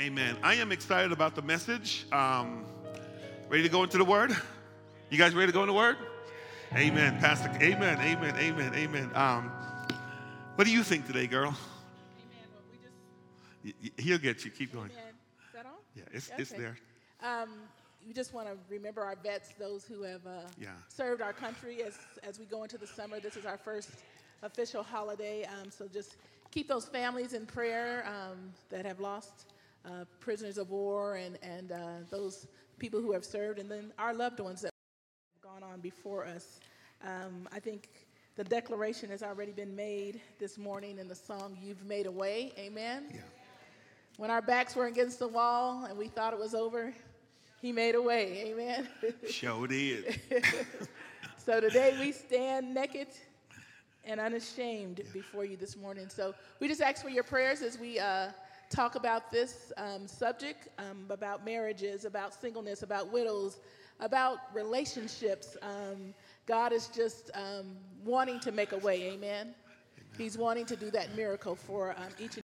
Amen. I am excited about the message. Um, ready to go into the word? You guys ready to go into the word? Amen, Pastor. Amen, amen, amen, amen. Um, what do you think today, girl? Amen. Well, we just, He'll get you. Keep going. amen. Is that on? Yeah, it's, it's there. Um, we just want to remember our vets, those who have uh, Yeah. served our country as, as we go into the summer. This is our first official holiday, um, so just keep those families in prayer um, that have lost uh, prisoners of war and, and uh, those people who have served, and then our loved ones that have gone on before us. Um, I think the declaration has already been made this morning in the song, You've Made a Way. Amen. Yeah. When our backs were against the wall and we thought it was over, he made a way. Amen. Show did. so today we stand naked and unashamed before you this morning. So we just ask for your prayers as we uh, talk about this um, subject um, about marriages, about singleness, about widows, about relationships. Um, God is just um, wanting to make a way. Amen. He's wanting to do that miracle for um, each and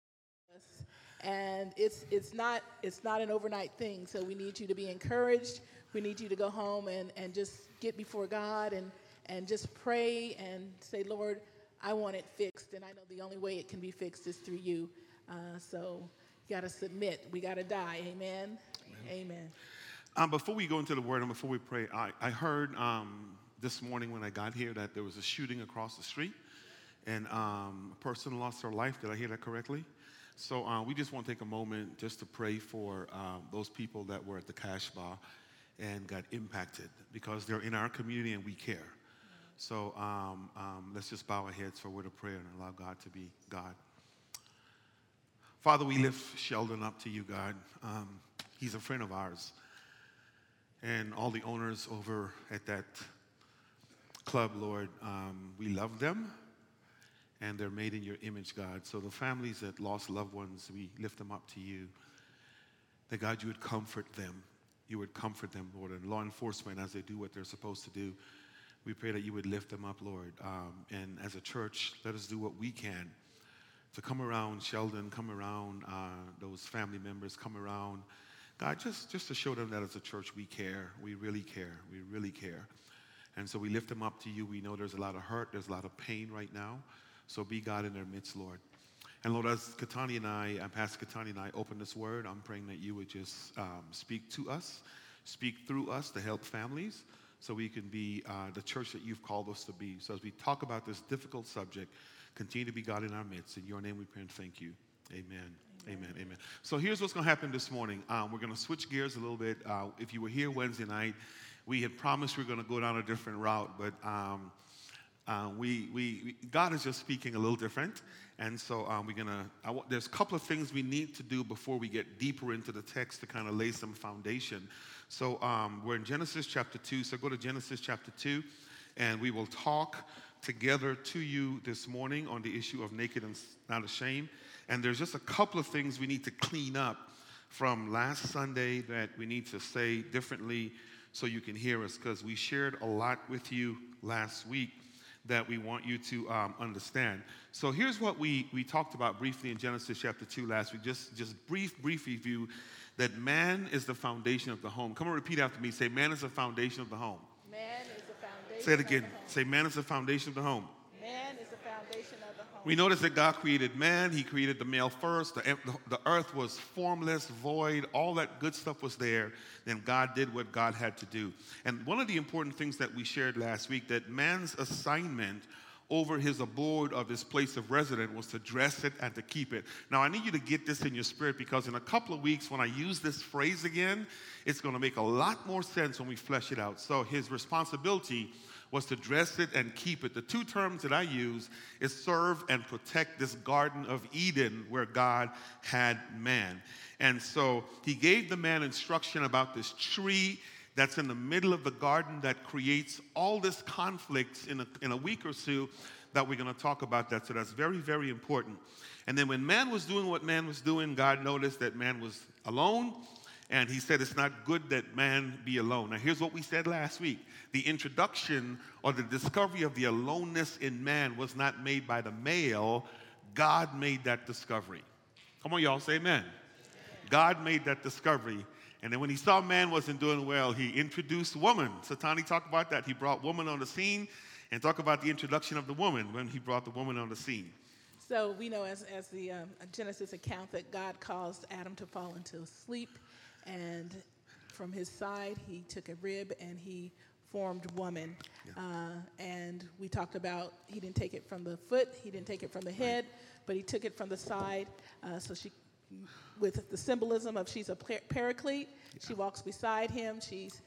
us. and it's it's not it's not an overnight thing so we need you to be encouraged we need you to go home and, and just get before god and and just pray and say lord i want it fixed and i know the only way it can be fixed is through you uh, so you got to submit we got to die amen amen, Um, before we go into the word and before we pray, I, I heard um, this morning when I got here that there was a shooting across the street and um, a person lost their life. Did I hear that correctly? So uh, we just want to take a moment just to pray for um, those people that were at the cash bar and got impacted because they're in our community and we care. So um, um, let's just bow our heads for a word of prayer and allow God to be God. Father, we lift Sheldon up to you, God. Um, he's a friend of ours. And all the owners over at that club, Lord, um, we love them. And they're made in your image, God. So the families that lost loved ones, we lift them up to you. That, God, you would comfort them. You would comfort them, Lord. And law enforcement, as they do what they're supposed to do, we pray that you would lift them up, Lord. Um, and as a church, let us do what we can to come around Sheldon, come around uh, those family members, come around God, just, just to show them that as a church we care. We really care. We really care. And so we lift them up to you. We know there's a lot of hurt, there's a lot of pain right now. So be God in their midst, Lord. And Lord, as Katani and I, and Pastor Katani and I open this word, I'm praying that you would just um, speak to us, speak through us to help families so we can be uh, the church that you've called us to be. So as we talk about this difficult subject, continue to be God in our midst. In your name we pray and thank you. Amen. Amen. Amen. So here's what's going to happen this morning. Um, we're going to switch gears a little bit. Uh, if you were here Wednesday night, we had promised we are going to go down a different route, but um, uh, we, we, we- God is just speaking a little different. And so um, we're going to, there's a couple of things we need to do before we get deeper into the text to kind of lay some foundation. So um, we're in Genesis chapter 2. So go to Genesis chapter 2, and we will talk together to you this morning on the issue of naked and not ashamed. And there's just a couple of things we need to clean up from last Sunday that we need to say differently so you can hear us because we shared a lot with you last week that we want you to um, understand. So here's what we, we talked about briefly in Genesis chapter 2 last week. Just, just brief, brief review that man is the foundation of the home. Come and repeat after me. Say, man is the foundation of the home. man is the foundation Say it again. Say, man is the foundation of the home. man is the foundation of the home We notice that God created man, He created the male first. The, the, the earth was formless, void, all that good stuff was there. Then God did what God had to do. And one of the important things that we shared last week that man's assignment over his abode of his place of residence was to dress it and to keep it. Now, I need you to get this in your spirit because in a couple of weeks, when I use this phrase again, it's going to make a lot more sense when we flesh it out. So, his responsibility was to dress it and keep it. The two terms that I use is serve and protect this Garden of Eden where God had man. And so he gave the man instruction about this tree that's in the middle of the garden that creates all this conflict in a, in a week or two that we're going to talk about that. So that's very, very important. And then when man was doing what man was doing, God noticed that man was alone. And he said, It's not good that man be alone. Now, here's what we said last week the introduction or the discovery of the aloneness in man was not made by the male, God made that discovery. Come on, y'all, say amen. God made that discovery. And then when he saw man wasn't doing well, he introduced woman. Satani talked about that. He brought woman on the scene and talk about the introduction of the woman when he brought the woman on the scene. So we know as, as the um, Genesis account that God caused Adam to fall into sleep, and from his side he took a rib and he formed woman. Yeah. Uh, and we talked about he didn't take it from the foot, he didn't take it from the head, right. but he took it from the side. Uh, so she, with the symbolism of she's a paraclete, yeah. she walks beside him. She's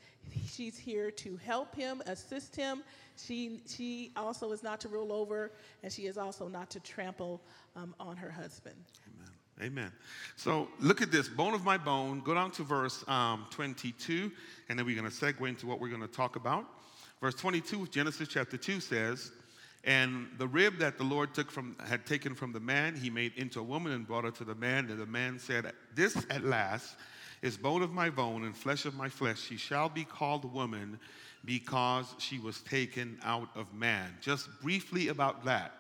she's here to help him, assist him. She she also is not to rule over, and she is also not to trample um, on her husband. Amen. So look at this bone of my bone. Go down to verse um, 22, and then we're going to segue into what we're going to talk about. Verse 22 of Genesis chapter 2 says, And the rib that the Lord took from, had taken from the man, he made into a woman and brought her to the man. And the man said, This at last is bone of my bone and flesh of my flesh. She shall be called woman because she was taken out of man. Just briefly about that.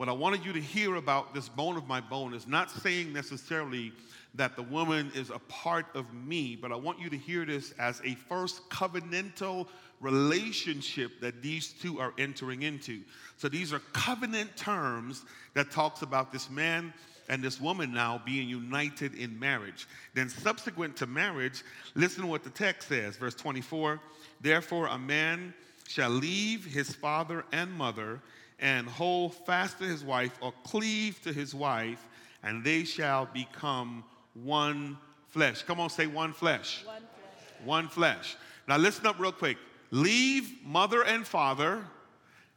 What I wanted you to hear about this bone of my bone is not saying necessarily that the woman is a part of me, but I want you to hear this as a first covenantal relationship that these two are entering into. So these are covenant terms that talks about this man and this woman now being united in marriage. Then subsequent to marriage, listen to what the text says, verse 24, therefore a man shall leave his father and mother and hold fast to his wife or cleave to his wife, and they shall become one flesh. Come on, say one flesh. One flesh. One flesh. Now listen up real quick. Leave mother and father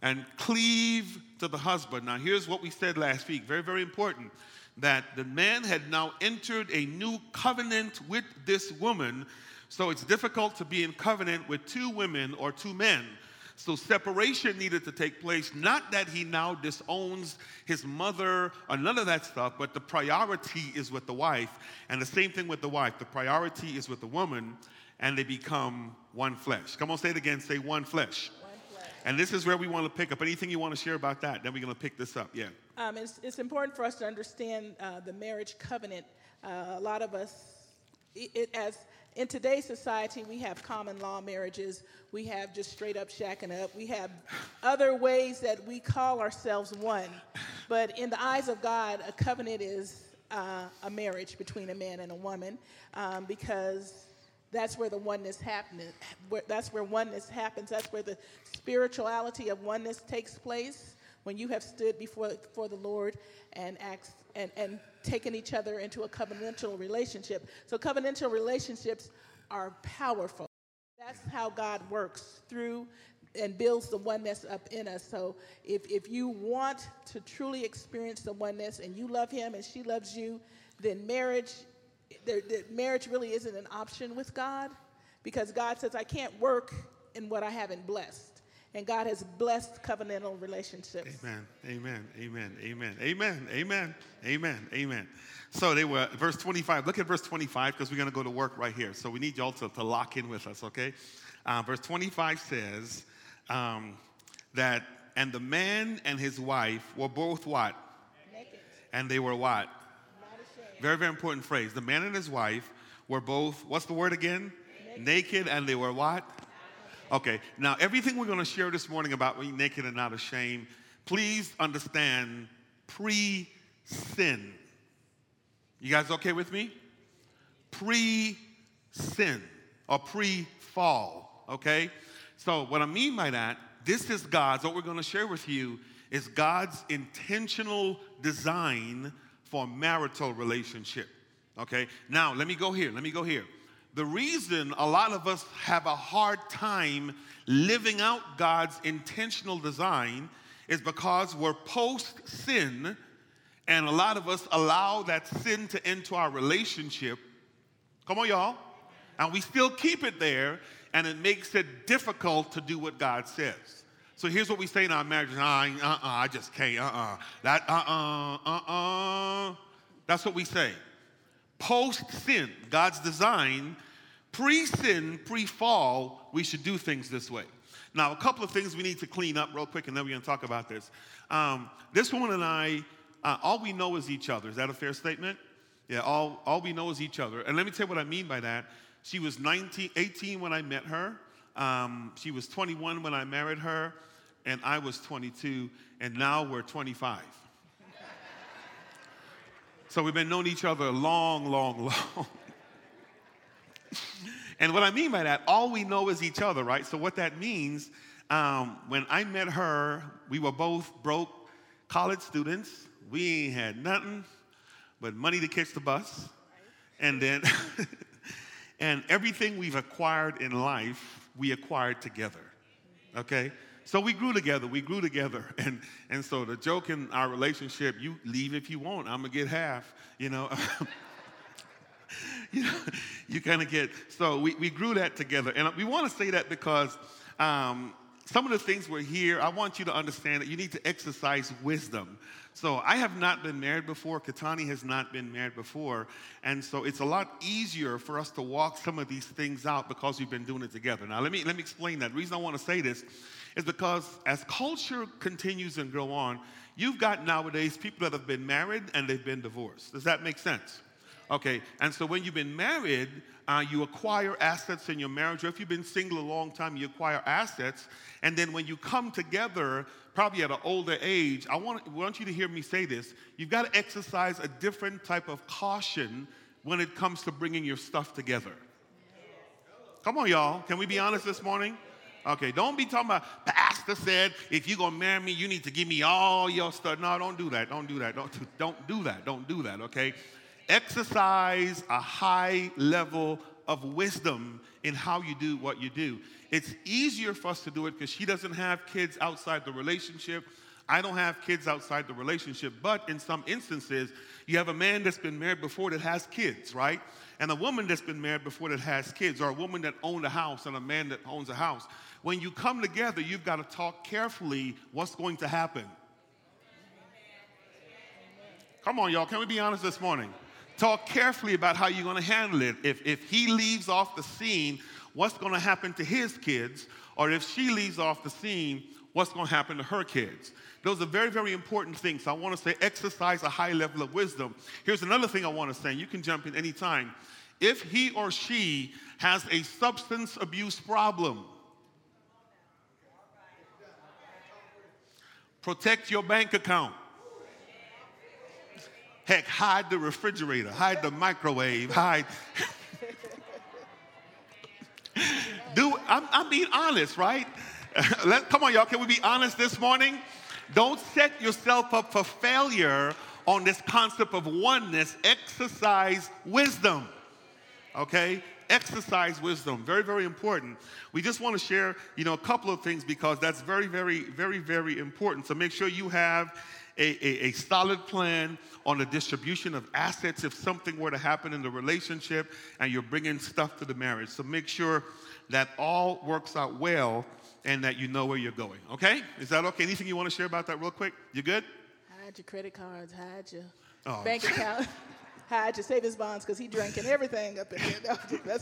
and cleave to the husband. Now here's what we said last week. Very, very important. That the man had now entered a new covenant with this woman. So it's difficult to be in covenant with two women or two men. So separation needed to take place. Not that he now disowns his mother or none of that stuff, but the priority is with the wife. And the same thing with the wife. The priority is with the woman, and they become one flesh. Come on, say it again. Say one flesh. And this is where we want to pick up. Anything you want to share about that? Then we're going to pick this up. Yeah. Um, it's, it's, important for us to understand uh, the marriage covenant. Uh, a lot of us, it, it, as in today's society, we have common law marriages. We have just straight up shacking up. We have other ways that we call ourselves one. But in the eyes of God, a covenant is uh, a marriage between a man and a woman um, because that's where the oneness happens. That's where oneness happens. That's where the spirituality of oneness takes place when you have stood before, before the Lord and asked and, and taken each other into a covenantal relationship. So, covenantal relationships are powerful. That's how God works through and builds the oneness up in us. So, if, if you want to truly experience the oneness and you love Him and she loves you, then marriage, marriage really isn't an option with God because God says, I can't work in what I haven't blessed and God has blessed covenantal relationships. Amen. Amen. Amen. Amen. Amen. Amen. Amen. Amen. So they were, verse 25. Look at verse 25 because we're going to go to work right here. So we need y'all to, to lock in with us, okay? Uh, verse 25 says um, that, and the man and his wife were both what? Naked. And they were what? Very, very important phrase. The man and his wife were both, what's the word again? Naked, Naked and they were what? Okay, now everything we're going to share this morning about being naked and not ashamed, please understand pre sin. You guys okay with me? Pre sin or pre fall, okay? So, what I mean by that, this is God's, what we're going to share with you is God's intentional design for marital relationship. Okay? Now, let me go here. Let me go here. The reason a lot of us have a hard time living out God's intentional design is because we're post sin, and a lot of us allow that sin to enter our relationship. Come on, y'all. And we still keep it there, and it makes it difficult to do what God says. So here's what we say in our marriage: uh, uh, I just can't. Uh, uh, that. Uh, uh, uh, uh. That's what we say post sin, God's design, pre sin, pre fall, we should do things this way. Now, a couple of things we need to clean up real quick, and then we're going to talk about this. Um, this woman and I, uh, all we know is each other. Is that a fair statement? Yeah, all, all we know is each other. And let me tell you what I mean by that. She was 19, 18 when I met her. Um, she was 21 when I married her, and I was 22, and now we're 25. So we've been knowing each other long, long, long. and what I mean by that, all we know is each other, right? So what that means, um, when I met her, we were both broke college students. We ain't had nothing but money to catch the bus. And then, and everything we've acquired in life, we acquired together. Okay? So we grew together, we grew together. And, and so the joke in our relationship, you leave if you want, I'm gonna get half, you know. you, know, you kind of get, so we, we grew that together. And we wanna say that because um, some of the things we're here, I want you to understand that you need to exercise wisdom. So I have not been married before. Katani has not been married before. And so it's a lot easier for us to walk some of these things out because we've been doing it together. Now, let me, let me explain that. The reason I want to say this is because as culture continues and grow on, you've got nowadays people that have been married and they've been divorced. Does that make sense? Okay, and so when you've been married, uh, you acquire assets in your marriage, or if you've been single a long time, you acquire assets. And then when you come together, probably at an older age, I want, want you to hear me say this. You've got to exercise a different type of caution when it comes to bringing your stuff together. Come on, y'all. Can we be honest this morning? Okay, don't be talking about, Pastor said, if you're going to marry me, you need to give me all your stuff. No, don't do that. Don't do that. Don't, don't do that. Don't do that, okay? Exercise a high level of wisdom in how you do what you do. It's easier for us to do it because she doesn't have kids outside the relationship. I don't have kids outside the relationship, but in some instances, you have a man that's been married before that has kids, right? And a woman that's been married before that has kids, or a woman that owned a house and a man that owns a house. When you come together, you've got to talk carefully what's going to happen. Come on, y'all. Can we be honest this morning? Talk carefully about how you're going to handle it. If, if he leaves off the scene, what's going to happen to his kids? Or if she leaves off the scene, what's going to happen to her kids? Those are very, very important things. I want to say exercise a high level of wisdom. Here's another thing I want to say. You can jump in anytime. If he or she has a substance abuse problem, protect your bank account. Heck, hide the refrigerator, hide the microwave, hide. Do I'm, I'm being honest, right? Let, come on, y'all. Can we be honest this morning? Don't set yourself up for failure on this concept of oneness. Exercise wisdom. Okay? Exercise wisdom. Very, very important. We just want to share, you know, a couple of things because that's very, very, very, very important. So make sure you have a, a, a, solid plan on the distribution of assets if something were to happen in the relationship and you're bringing stuff to the marriage. So make sure that all works out well and that you know where you're going. Okay? Is that okay? Anything you want to share about that real quick? You good? Hide your credit cards, hide your oh. bank account, hide your his bonds because he drinking everything up in there.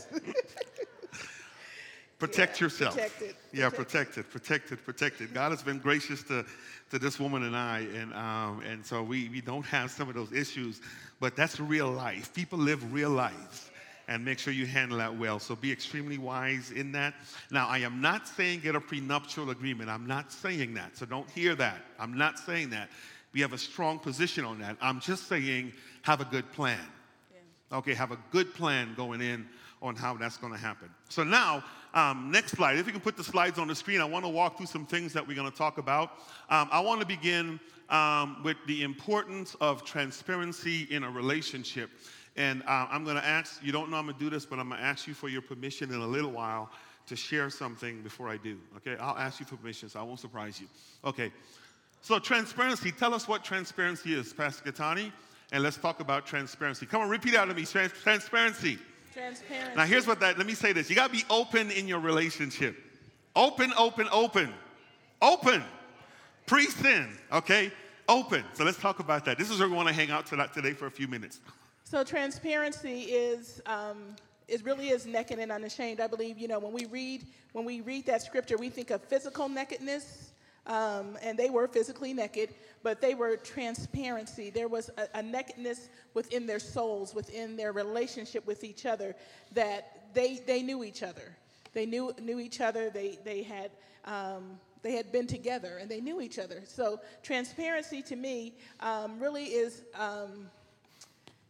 protect yeah, yourself. Protect it. Yeah, protect it, protect it, protect it. God has been gracious to, to this woman and I, and, um, and so we, we don't have some of those issues, but that's real life. People live real lives. And make sure you handle that well. So be extremely wise in that. Now, I am not saying get a prenuptial agreement. I'm not saying that. So don't hear that. I'm not saying that. We have a strong position on that. I'm just saying have a good plan. Yeah. Okay, have a good plan going in on how that's going to happen. So now, um, next slide. If you can put the slides on the screen, I want to walk through some things that we're going to talk about. Um, I want to begin um, with the importance of transparency in a relationship. And uh, I'm going to ask, you don't know I'm going to do this, but I'm going to ask you for your permission in a little while to share something before I do. Okay? I'll ask you for permission, so I won't surprise you. Okay. So, transparency. Tell us what transparency is, Pastor Katani, and let's talk about transparency. Come on, repeat out to me. Trans- transparency. Transparency. Now, here's what that, let me say this. You got to be open in your relationship. Open, open, open. Open. Pre sin, okay? Open. So let's talk about that. This is where we want to hang out today for a few minutes. So transparency is um, is really is naked and unashamed. I believe you know when we read when we read that scripture, we think of physical nakedness, um, and they were physically naked, but they were transparency. There was a, a, nakedness within their souls, within their relationship with each other, that they, they knew each other. They knew, knew each other. They, they, had, um, they had been together and they knew each other. So, transparency to me um, really is um,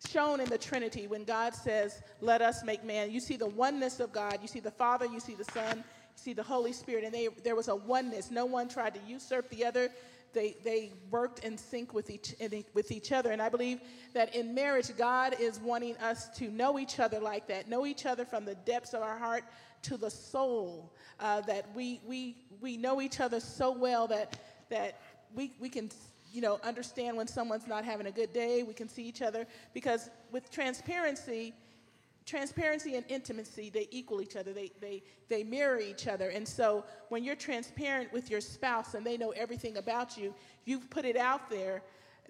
shown in the Trinity when God says, Let us make man. You see the oneness of God, you see the Father, you see the Son, see the Holy Spirit, and they, there was a oneness. No one tried to usurp the other. They, they worked in sync with each, with each other. And I believe that in marriage, God is wanting us to know each other like that, know each other from the depths of our heart to the soul, uh, that we, we, we know each other so well that, that we, we can you know, understand when someone's not having a good day. We can see each other because with transparency, transparency and intimacy they equal each other they, they, they mirror each other. And so when you're transparent with your spouse and they know everything about you you've put it out there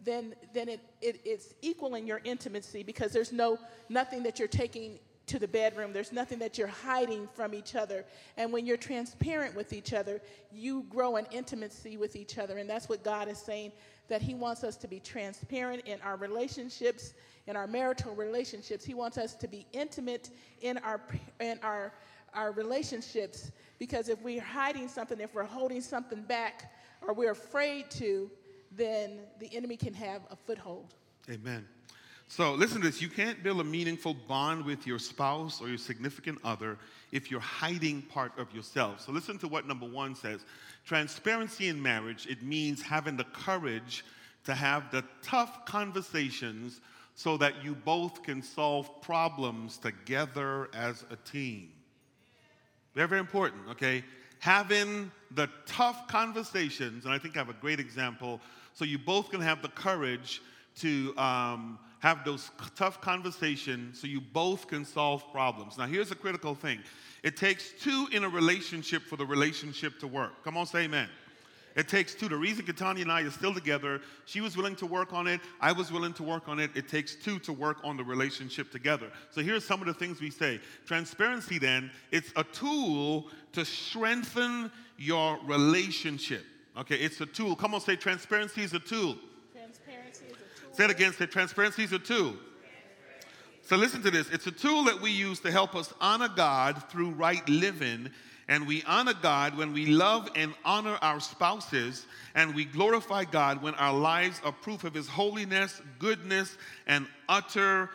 then then it, it it's equal in your intimacy because there's no nothing that you're taking to the bedroom. There's nothing that you're hiding from each other. And when you're transparent with each other you grow an intimacy with each other. And that's what god is saying that he wants us to be transparent in our relationships in our marital relationships. He wants us to be intimate in our in our our relationships because if we're hiding something, if we're holding something back, or we're afraid to, then the enemy can have a foothold. Amen. So listen to this. You can't build a meaningful bond with your spouse or your significant other if you're hiding part of yourself. So listen to what number one says. Transparency in marriage, it means having the courage to have the tough conversations so that you both can solve problems together as a team. Very, very important, okay? Having the tough conversations, and I think I have a great example, so you both can have the courage to um, have those tough conversations so you both can solve problems. Now, here's a critical thing it takes two in a relationship for the relationship to work. Come on, say amen. It takes two. The reason Katanya and I are still together, she was willing to work on it. I was willing to work on it. It takes two to work on the relationship together. So here's some of the things we say. Transparency, then, it's a tool to strengthen your relationship. Okay, it's a tool. Come on, say transparency is a tool. Transparency is a tool. Say it again. Say transparency is a tool. So listen to this. It's a tool that we use to help us honor God through right living and we honor God when we love and honor our spouses, and we glorify God when our lives are proof of His holiness, goodness, and utter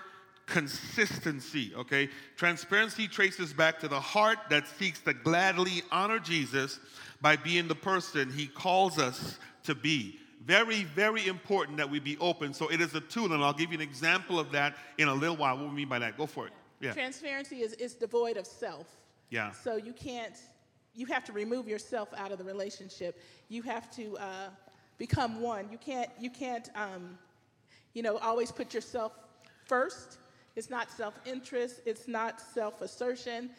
consistency. Okay? Transparency traces back to the heart that seeks to gladly honor Jesus by being the person He calls us to be. Very, very important that we be open. So it is a tool, and I'll give you an example of that in a little while. What do we mean by that? Go for it. Yeah. Transparency is, is devoid of self. Yeah. So you can't, you have to remove yourself out of the relationship. You have to uh, become one. You can't, you can't, um, you know, always put yourself first. It's not self-interest. It's not self-assertion.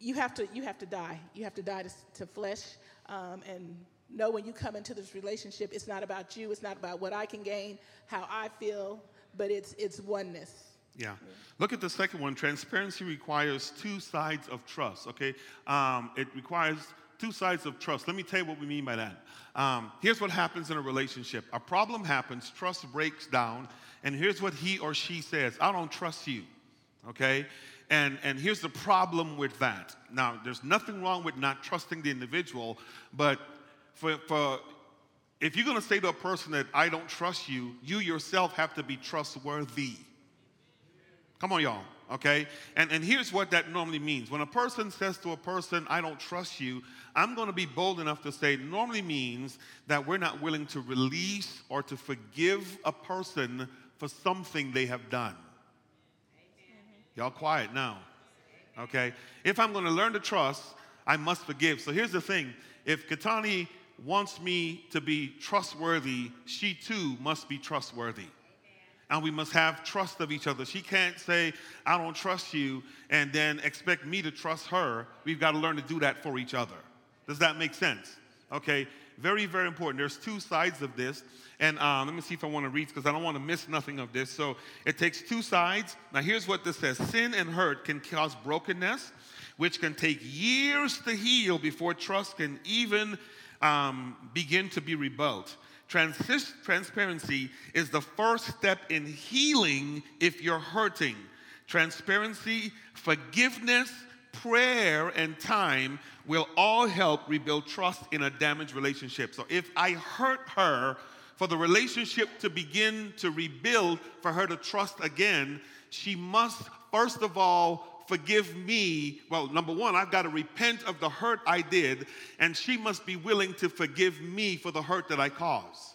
You have to, you have to die. You have to die to, to flesh um, and know when you come into this relationship, it's not about you. It's not about what I can gain, how I feel, but it's, it's oneness. Yeah. Look at the second one. Transparency requires two sides of trust, okay? Um, it requires two sides of trust. Let me tell you what we mean by that. Um, here's what happens in a relationship a problem happens, trust breaks down, and here's what he or she says I don't trust you, okay? And, and here's the problem with that. Now, there's nothing wrong with not trusting the individual, but for, for if you're to say to a person that I don't trust you, you yourself have to be trustworthy. Come on, y'all. Okay? And, and here's what that normally means. When a person says to a person, I don't trust you, I'm going to be bold enough to say normally means that we're not willing to release or to forgive a person for something they have done. Y'all quiet now. Okay? If I'm going to learn to trust, I must forgive. So here's the thing if Katani wants me to be trustworthy, she too must be trustworthy and we must have trust of each other. She can't say, I don't trust you, and then expect me to trust her. We've got to learn to do that for each other. Does that make sense? Okay, very, very important. There's two sides of this. And uh, let me see if I want to read because I don't want to miss nothing of this. So it takes two sides. Now, here's what this says Sin and hurt can cause brokenness, which can take years to heal before trust can even um, begin to be rebuilt. Transparency is the first step in healing if you're hurting. Transparency, forgiveness, prayer, and time will all help rebuild trust in a damaged relationship. So if I hurt her, for the relationship to begin to rebuild, for her to trust again, she must, first of all, forgive me. Well, number one, I've got to repent of the hurt I did, and she must be willing to forgive me for the hurt that I caused.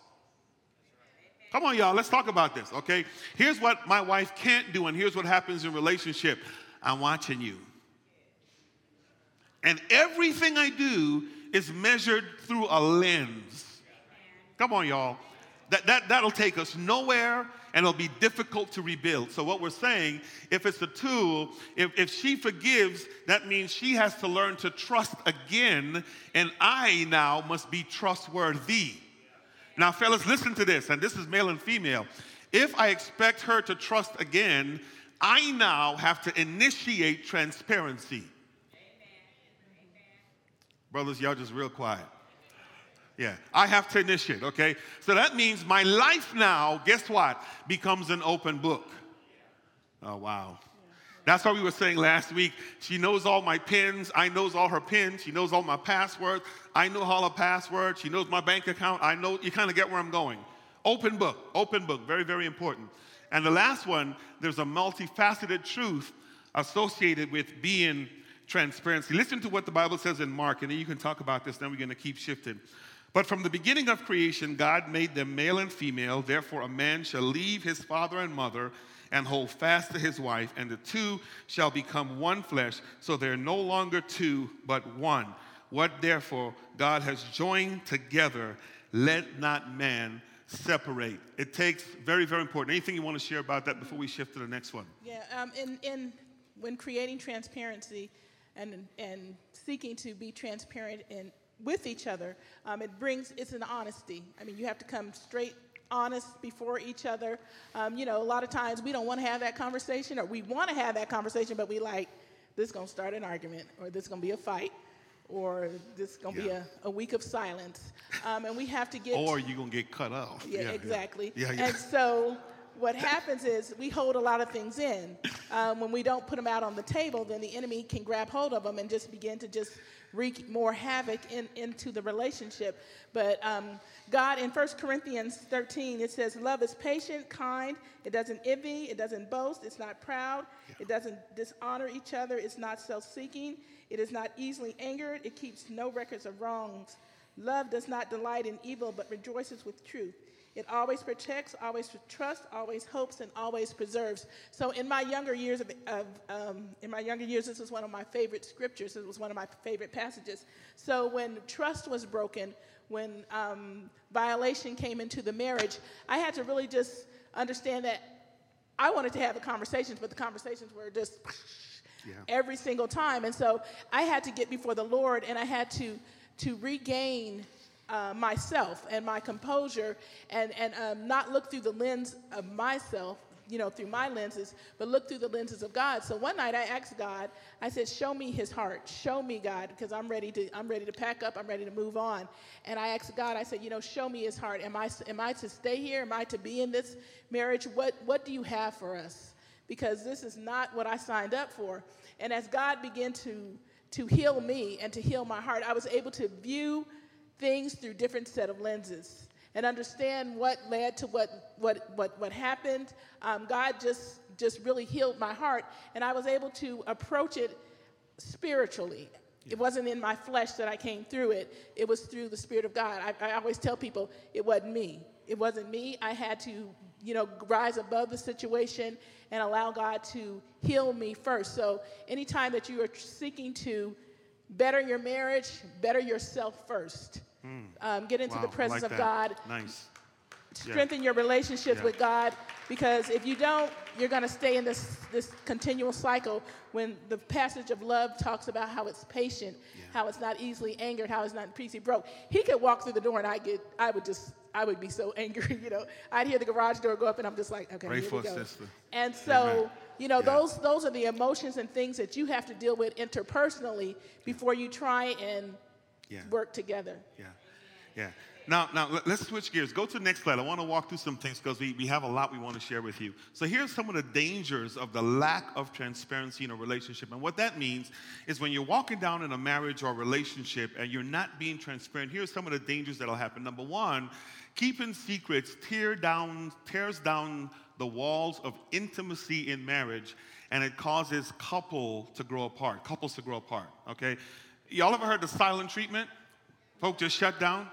Come on, y'all, let's talk about this, okay? Here's what my wife can't do, and here's what happens in relationship. I'm watching you. And everything I do is measured through a lens. Come on, y'all. That, that, that'll take us nowhere and it'll be difficult to rebuild. So, what we're saying, if it's a tool, if, if she forgives, that means she has to learn to trust again, and I now must be trustworthy. Now, fellas, listen to this, and this is male and female. If I expect her to trust again, I now have to initiate transparency. Brothers, y'all just real quiet. Yeah, I have to initiate, okay? So that means my life now, guess what, becomes an open book. Oh, wow. That's what we were saying last week. She knows all my pins. I knows all her pins. She knows all my passwords. I know all her passwords. She knows my bank account. I know, you kind of get where I'm going. Open book, open book, very, very important. And the last one, there's a multifaceted truth associated with being transparency. Listen to what the Bible says in Mark, and then you can talk about this, then we're going to keep shifting. But from the beginning of creation, God made them male and female. Therefore, a man shall leave his father and mother and hold fast to his wife, and the two shall become one flesh. So they're no longer two, but one. What therefore God has joined together, let not man separate. It takes very, very important. Anything you want to share about that before we shift to the next one? Yeah, um, in, in, when creating transparency, and, and seeking to be transparent in, with each other, um, it brings, it's an honesty. I mean, you have to come straight honest before each other. Um, you know, a lot of times we don't want to have that conversation, or we want to have that conversation, but we like, this is going to start an argument, or this is going to be a fight, or this is going to yeah. be a, a week of silence. Um, and we have to get. Or you're going to get cut off. Yeah, yeah exactly. Yeah. yeah, And so what happens is we hold a lot of things in. Um, when we don't put them out on the table, then the enemy can grab hold of them and just begin to just wreak more havoc in, into the relationship. But um, God, in 1 Corinthians 13, it says, Love is patient, kind, it doesn't envy, it doesn't boast, it's not proud, yeah. it doesn't dishonor each other, it's not self seeking, it is not easily angered, it keeps no records of wrongs. Love does not delight in evil, but rejoices with truth. It always protects, always trusts, always hopes, and always preserves. So, in my younger years, of, of um, in my younger years, this was one of my favorite scriptures. It was one of my favorite passages. So, when trust was broken, when um, violation came into the marriage, I had to really just understand that I wanted to have the conversations, but the conversations were just yeah. every single time. And so, I had to get before the Lord, and I had to to regain uh, myself and my composure and, and um, not look through the lens of myself, you know, through my lenses, but look through the lenses of God. So one night I asked God, I said, show me his heart. Show me God, because I'm ready to, I'm ready to pack up. I'm ready to move on. And I asked God, I said, you know, show me his heart. Am I, am I to stay here? Am I to be in this marriage? What, what do you have for us? Because this is not what I signed up for. And as God began to, to heal me and to heal my heart, I was able to view things through different set of lenses and understand what led to what what what what happened. Um, God just just really healed my heart, and I was able to approach it spiritually. It wasn't in my flesh that I came through it. It was through the Spirit of God. I, I always tell people it wasn't me. It wasn't me. I had to, you know, rise above the situation and allow God to heal me first. So anytime that you are seeking to better your marriage, better yourself first. Mm. Um, get into wow, the presence like of God. Nice. Strengthen yeah. your relationships yeah. with God because if you don't, you're going to stay in this, this continual cycle when the passage of love talks about how it's patient, yeah. how it's not easily angered, how it's not easily broke. He could walk through the door and I get, I would just, I would be so angry, you know. I'd hear the garage door go up and I'm just like, okay, Pray here we go. Sister. And so, Amen. you know, those, those are the emotions and things that you have to deal with interpersonally before you try and work together. Yeah. Yeah. Now, now let- let's switch gears. Go to the next slide. I want to walk through some things because we, we have a lot we want to share with you. So here's some of the dangers of the lack of transparency in a relationship. And what that means is when you're walking down in a marriage or a relationship and you're not being transparent, here's some of the dangers that'll happen. Number one, keeping secrets tear down, tears down the walls of intimacy in marriage and it causes couple to grow apart, couples to grow apart, okay? Y'all ever heard the silent treatment? Folk just shut down.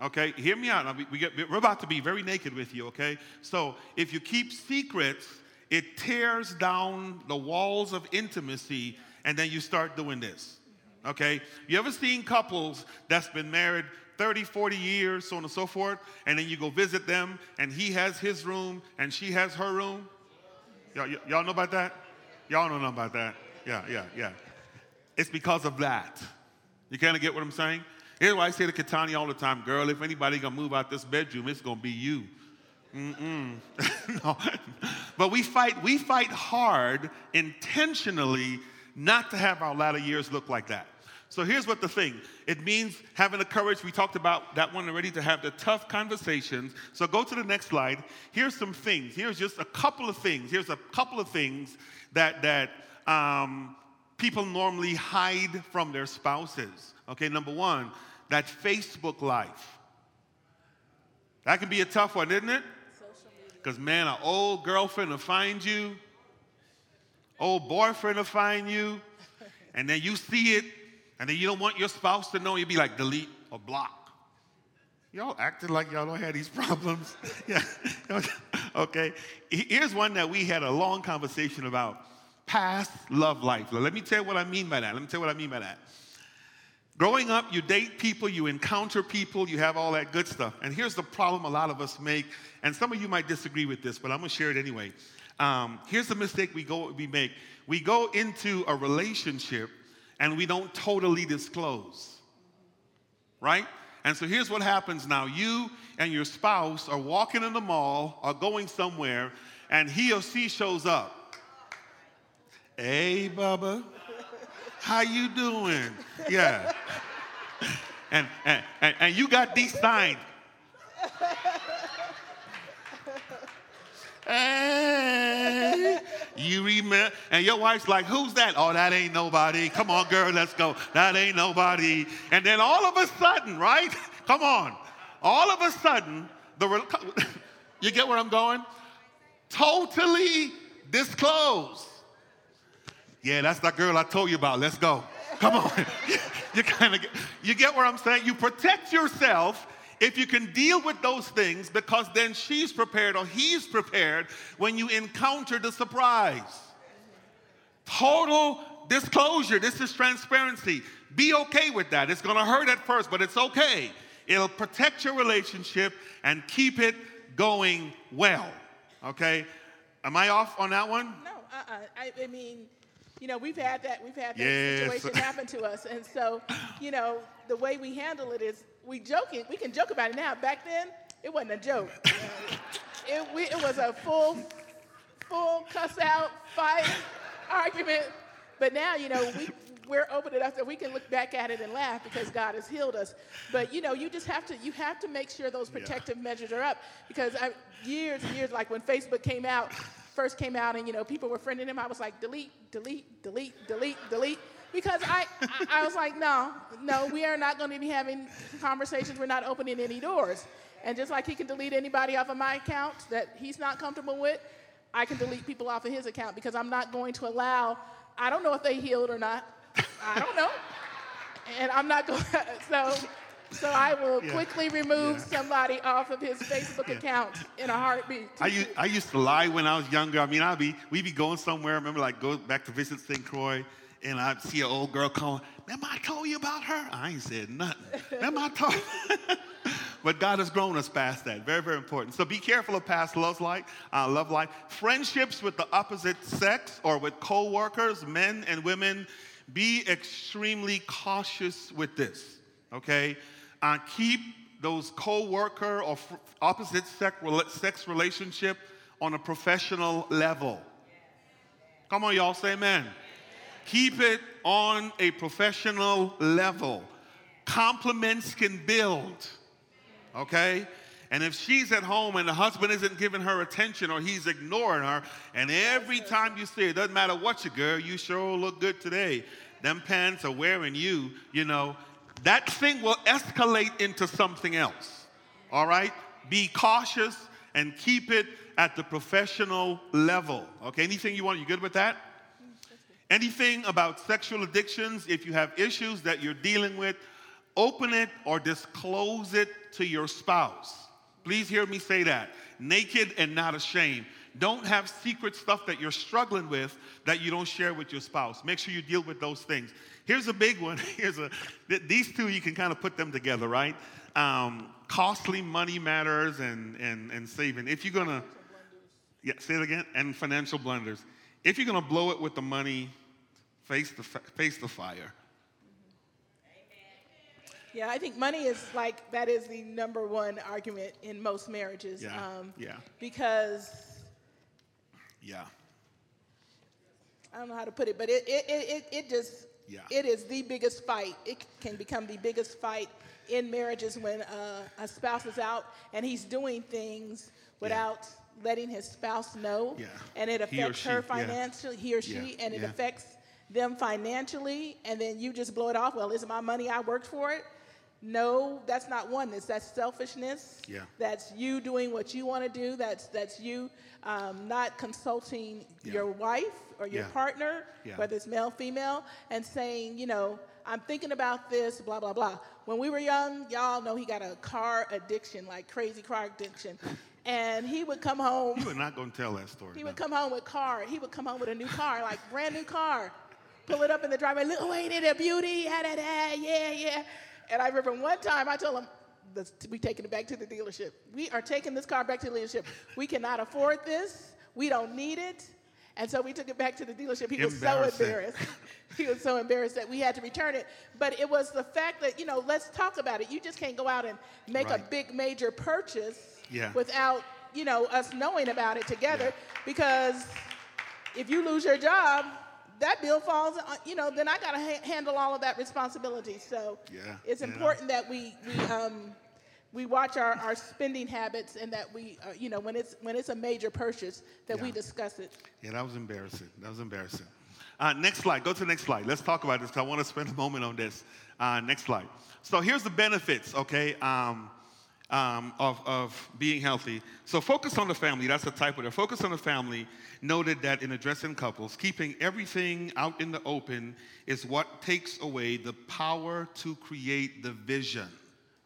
Okay, hear me out. We, get, we're about to be very naked with you, okay? So if you keep secrets, it tears down the walls of intimacy, and then you start doing this, okay? You ever seen couples that's been married 30, 40 years, so on and so forth, and then you go visit them, and he has his room, and she has her room? Y'all, y'all know about that? Y'all know about that? Yeah, yeah, yeah. It's because of that. You kind of get what I'm saying? Here's why I say to Katani all the time, girl, if anybody gonna move out this bedroom, it's gonna be you. Mm-mm. no. But we fight, we fight hard intentionally not to have our latter years look like that. So here's what the thing. It means having the courage, we talked about that one already, to have the tough conversations. So go to the next slide. Here's some things. Here's just a couple of things. Here's a couple of things that that um, people normally hide from their spouses. Okay, number one, that Facebook life. That can be a tough one, isn't it? Because, man, an old girlfriend will find you, old boyfriend will find you, and then you see it, and then you don't want your spouse to know. You'd be like, delete or block. Y'all acting like y'all don't have these problems. yeah. okay. Here's one that we had a long conversation about past love life. Let me tell you what I mean by that. Let me tell you what I mean by that. Growing up, you date people, you encounter people, you have all that good stuff. And here's the problem a lot of us make, and some of you might disagree with this, but I'm gonna share it anyway. Um, here's the mistake we go we make. We go into a relationship and we don't totally disclose. Right? And so here's what happens now. You and your spouse are walking in the mall or going somewhere, and he or she shows up. Hey, Bubba. How you doing? Yeah. And, and, and, and you got these signs. Hey, you remember? And your wife's like, who's that? Oh, that ain't nobody. Come on, girl, let's go. That ain't nobody. And then all of a sudden, right? Come on. All of a sudden, the re- you get where I'm going? Totally disclosed. Yeah, that's that girl I told you about. Let's go. Come on. you kind of get, you get where I'm saying? You protect yourself if you can deal with those things because then she's prepared or he's prepared when you encounter the surprise. Total disclosure. This is transparency. Be okay with that. It's going to hurt at first, but it's okay. It'll protect your relationship and keep it going well. Okay? Am I off on that one? No, uh-uh. I, I mean, you know, we've had that. We've had that Yes. situation happen to us, and so, you know, the way we handle it is we joking. We can joke about it now. Back then, it wasn't a joke. it, we, it was a full, full cuss out fight, argument. But now, you know, we we're open enough that we can look back at it and laugh because God has healed us. But you know, you just have to you have to make sure those protective measures are up because I, years and years, like when Facebook came out, first came out, and you know, people were friending him. I was like, delete, delete, delete, delete, delete. Because I, I, I was like, no, no, we are not going to be having conversations. We're not opening any doors. And just like he can delete anybody off of my account that he's not comfortable with, I can delete people off of his account because I'm not going to allow. I don't know if they healed or not. I don't know, and I'm not going. to, So, so I will Yeah. quickly remove Yeah. somebody off of his Facebook Yeah. account in a heartbeat. I used, I used to lie when I was younger. I mean, I'd be, we'd be going somewhere. I remember, like, go back to visit St. Croix, and I'd see an old girl calling, Remember I told you about her? I ain't said nothing. Remember I told But God has grown us past that. Very, very important. So be careful of past love life, uh, love life. Friendships with the opposite sex or with co-workers, men and women, be extremely cautious with this, okay? Uh, keep those co-worker or f- opposite sex, sex relationship on a professional level. Come on, y'all, say amen. Keep it on a professional level. Compliments can build. okay? And if she's at home and the husband isn't giving her attention or he's ignoring her, and every time you see it, doesn't matter what you girl, you sure look good today. Them pants are wearing you, you know, that thing will escalate into something else. All right? Be cautious and keep it at the professional level. Okay, anything you want, you good with that? Anything about sexual addictions, if you have issues that you're dealing with, open it or disclose it to your spouse. Please hear me say that. Naked and not ashamed. Don't have secret stuff that you're struggling with that you don't share with your spouse. Make sure you deal with those things. Here's a big one. Here's a these two you can kind of put them together, right? Um, costly money matters and and and saving. If you're gonna, yeah, say it again. And financial blunders. If you're gonna blow it with the money, face the face the fire. Yeah, I think money is like that is the number one argument in most marriages. Yeah. Um, yeah. Because. Yeah. I don't know how to put it, but it it it, it just yeah. it is the biggest fight. It can become the biggest fight in marriages when uh, a spouse is out and he's doing things without yeah. letting his spouse know, yeah. and it affects her financially, he or she, and it affects them financially, and then you just blow it off. Well, is it my money? I worked for it. No, that's not oneness. That's selfishness. Yeah. That's you doing what you want to do. That's that's you um, not consulting yeah. your wife or your yeah. partner, yeah. whether it's male, female, and saying, you know, I'm thinking about this, blah blah blah. When we were young, y'all know he got a car addiction, like crazy car addiction. And he would come home. You were not going to tell that story. He no. would come home with car. He would come home with a new car, like brand new car. Pull it up in the driveway. Look, oh, ain't it a beauty? Yeah, yeah. And I remember one time I told him, we taking it back to the dealership. We are taking this car back to the dealership. We cannot afford this. We don't need it. And so we took it back to the dealership. He was so embarrassed. he was so embarrassed that we had to return it. But it was the fact that, you know, let's talk about it. You just can't go out and make right. a big major purchase yeah. without, you know, us knowing about it together. Yeah. Because if you lose your job, that bill falls, uh, you know, then I got to ha- handle all of that responsibility. So yeah, it's important that we, we, um, we watch our, our spending habits and that we, uh, you know, when it's, when it's a major purchase, that yeah. we discuss it. Yeah, that was embarrassing. That was embarrassing. Uh, next slide. Go to the next slide. Let's talk about this. I want to spend a moment on this. Uh, next slide. So here's the benefits, okay? Um, um, of, of being healthy. So focus on the family. That's the type of. Focus on the family. Noted that in addressing couples, keeping everything out in the open is what takes away the power to create the vision.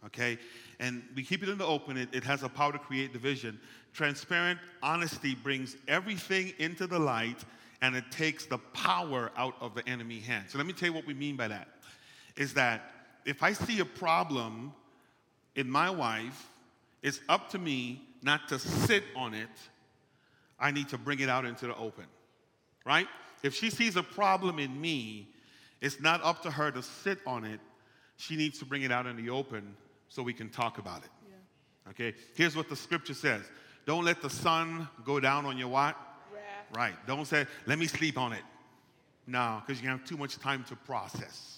Okay? And we keep it in the open, it, it has a power to create the vision. Transparent honesty brings everything into the light and it takes the power out of the enemy hand. So let me tell you what we mean by that. Is that if I see a problem in my wife, it's up to me not to sit on it. I need to bring it out into the open, right? If she sees a problem in me, it's not up to her to sit on it. She needs to bring it out in the open so we can talk about it. Yeah. Okay? Here's what the scripture says Don't let the sun go down on your what? Wrath. Right. Don't say, let me sleep on it. No, because you have too much time to process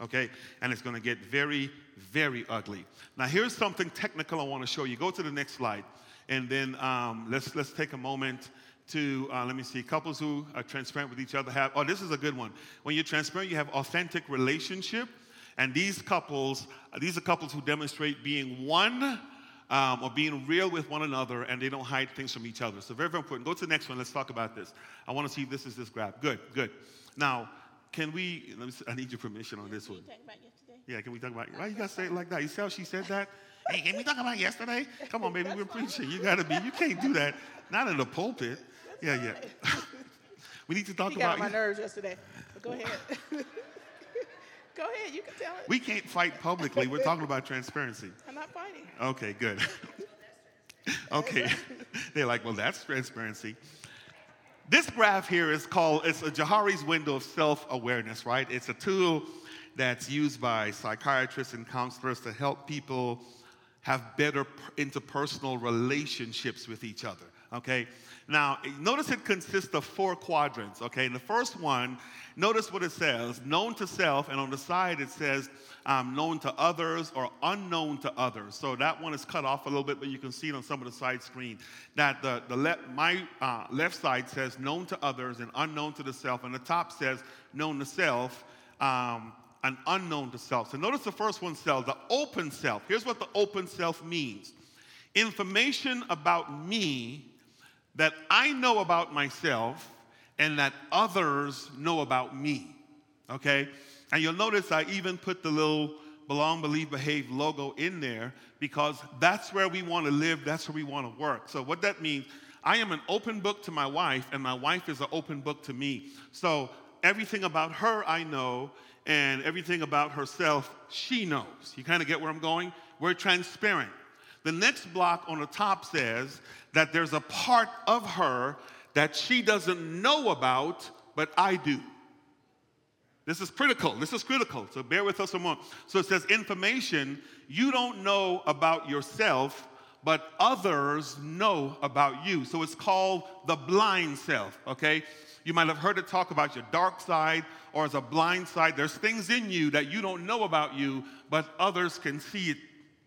okay? And it's to get very, very ugly. Now, here's something technical I want to show you. Go to the next slide, and then um, let's let's take a moment to uh, let me see. Couples who are transparent with each other have. Oh, this is a good one. When you're transparent, you have authentic relationship, and these couples, these are couples who demonstrate being one. Um, or being real with one another and they don't hide things from each other. So, very, very important. Go to the next one. Let's talk about this. I want to see this is this graph. Good, good. Now, can we, let me see, I need your permission on this one. Yeah, can we talk about, why you gotta say it like that? You see how she said that? hey, can we talk about yesterday? Come on, baby, we're preaching. You gotta be, you can't do that. Not in the pulpit. Yeah, yeah. we need to talk about. Got on my nerves yesterday. But go ahead. go ahead, you can tell it. We can't fight publicly. We're talking about transparency. I'm not fighting. Okay, good. okay. They're like, well, that's transparency. This graph here is called, it's a Johari's window of self-awareness, right? It's a tool that's used by psychiatrists and counselors to help people have better interpersonal relationships with each other. Okay? Now, notice it consists of four quadrants. Okay? In the first one, notice what it says known to self, and on the side it says um, known to others or unknown to others. So that one is cut off a little bit, but you can see it on some of the side screen. That the, the le- my uh, left side says known to others and unknown to the self, and the top says known to self. Um, and unknown to self. So notice the first one self, the open self. Here's what the open self means information about me that I know about myself and that others know about me. Okay? And you'll notice I even put the little belong, believe, behave logo in there because that's where we want to live, that's where we want to work. So, what that means, I am an open book to my wife, and my wife is an open book to me. So, everything about her I know, and everything about herself she knows. You kind of get where I'm going? We're transparent. The next block on the top says that there's a part of her that she doesn't know about, but I do. This is critical. This is critical. So bear with us a moment. So it says information you don't know about yourself, but others know about you. So it's called the blind self, okay? You might have heard it talk about your dark side or as a blind side. There's things in you that you don't know about you, but others can see it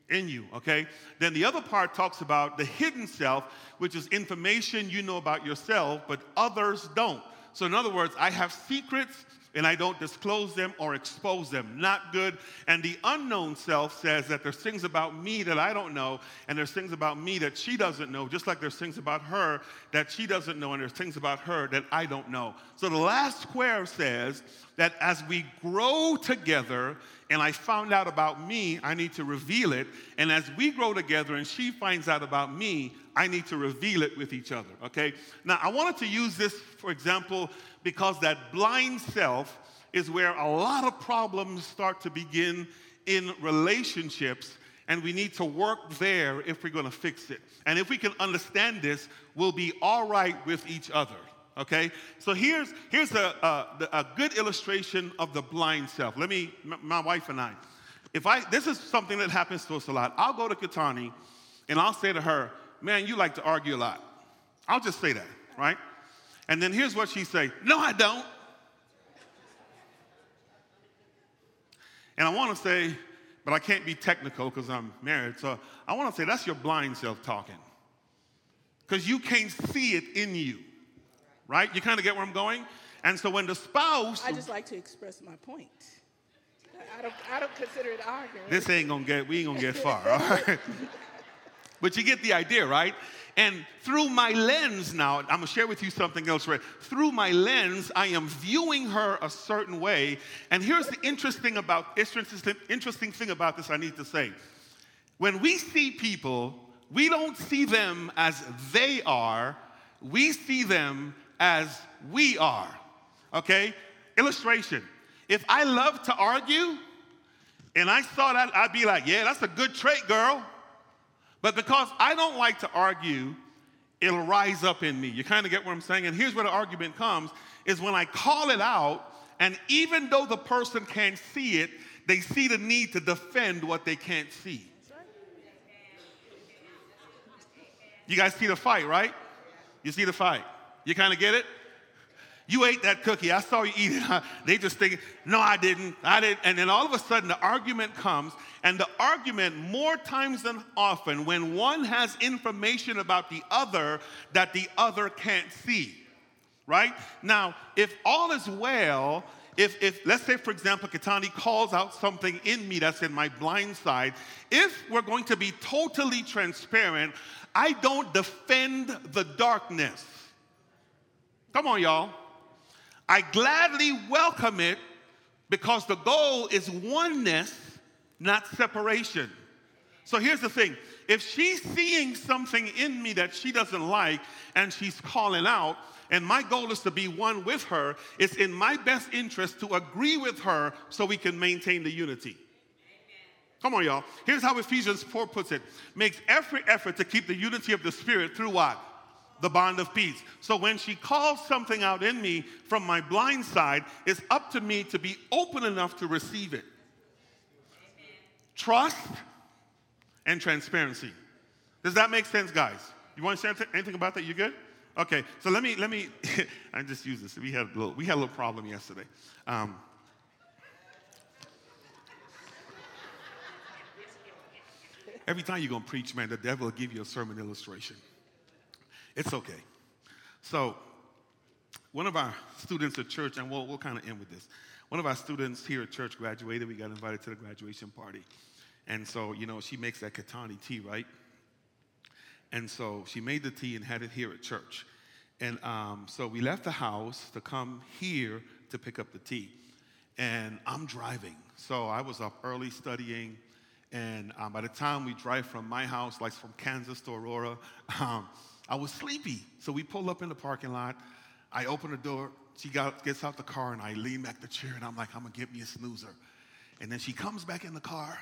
in you, okay? Then the other part talks about the hidden self, which is information you know about yourself, but others don't. So, in other words, I have secrets and I don't disclose them or expose them. Not good. And the unknown self says that there's things about me that I don't know, and there's things about me that she doesn't know, just like there's things about her that she doesn't know, and there's things about her that I don't know. So the last square says that as we grow together, and I found out about me, I need to reveal it. And as we grow together and she finds out about me, I need to reveal it with each other, okay? Now, I wanted to use this, for example, because that blind self is where a lot of problems start to begin in relationships, and we need to work there if we're to fix it. And if we can understand this, we'll be all right with each other. Okay, so here's here's a, a, a good illustration of the blind self. Let me, my wife and I, if I this is something that happens to us a lot. I'll go to Katani, and I'll say to her, "Man, you like to argue a lot." I'll just say that, right? And then here's what she say, no, I don't. And I want to say, but I can't be technical because I'm married. So I want to say that's your blind self talking. Because you can't see it in you. Right? You kind of get where I'm going? And so when the spouse. I just like to express my point. I don't, I don't consider it arguing. This ain't gonna get, we ain't gonna get far, all right? but you get the idea, right? And through my lens now, I'm gonna share with you something else, right? Through my lens, I am viewing her a certain way. And here's the interesting about interesting, interesting thing about this I need to say. When we see people, we don't see them as they are, we see them as we are. Okay? Illustration. If I love to argue and I saw that, I'd be like, yeah, that's a good trait, girl. But because I don't like to argue, it'll rise up in me. You kind of get what I'm saying? And here's where the argument comes is when I call it out, and even though the person can't see it, they see the need to defend what they can't see. You guys see the fight, right? You see the fight. You kind of get it? You ate that cookie. I saw you eat it. they just think, no, I didn't. I didn't. And then all of a sudden, the argument comes. And the argument, more times than often, when one has information about the other that the other can't see, right? Now, if all is well, if, if let's say, for example, Katani calls out something in me that's in my blind side, if we're going to be totally transparent, I don't defend the darkness. Come on, y'all. I gladly welcome it because the goal is oneness, not separation. So here's the thing if she's seeing something in me that she doesn't like and she's calling out, and my goal is to be one with her, it's in my best interest to agree with her so we can maintain the unity. Come on, y'all. Here's how Ephesians 4 puts it makes every effort to keep the unity of the Spirit through what? The bond of peace. So when she calls something out in me from my blind side, it's up to me to be open enough to receive it. Trust and transparency. Does that make sense, guys? You want to say anything- about that? You good? Okay, so let me let me. I just use this. We had a little we had a little problem yesterday. Um, every time you're gonna preach, man, the devil will give you a sermon illustration. It's okay. So, one of our students at church, and we'll, we'll kind of end with this. One of our students here at church graduated. We got invited to the graduation party. And so, you know, she makes that Katani tea, right? And so she made the tea and had it here at church. And um, so we left the house to come here to pick up the tea. And I'm driving. So I was up early studying. And um, by the time we drive from my house, like from Kansas to Aurora, um, I was sleepy. So we pull up in the parking lot. I open the door. She got, gets out the car, and I lean back the chair, and I'm like, I'm gonna get me a snoozer. And then she comes back in the car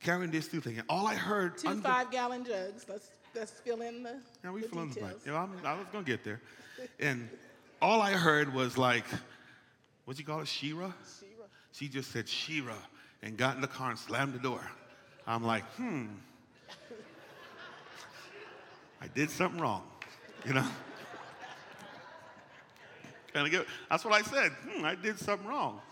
carrying this two thing. And all I heard. Two under- five gallon jugs. Let's, let's fill in the, yeah, we the fill in the blank. Yeah, I'm, I was gonna get there. And all I heard was like, what'd you call it, Shira? Shira. She just said Shira and got in the car and slammed the door. I'm like, hmm. I did something wrong, you know? And again, that's what I said. Hmm, I did something wrong.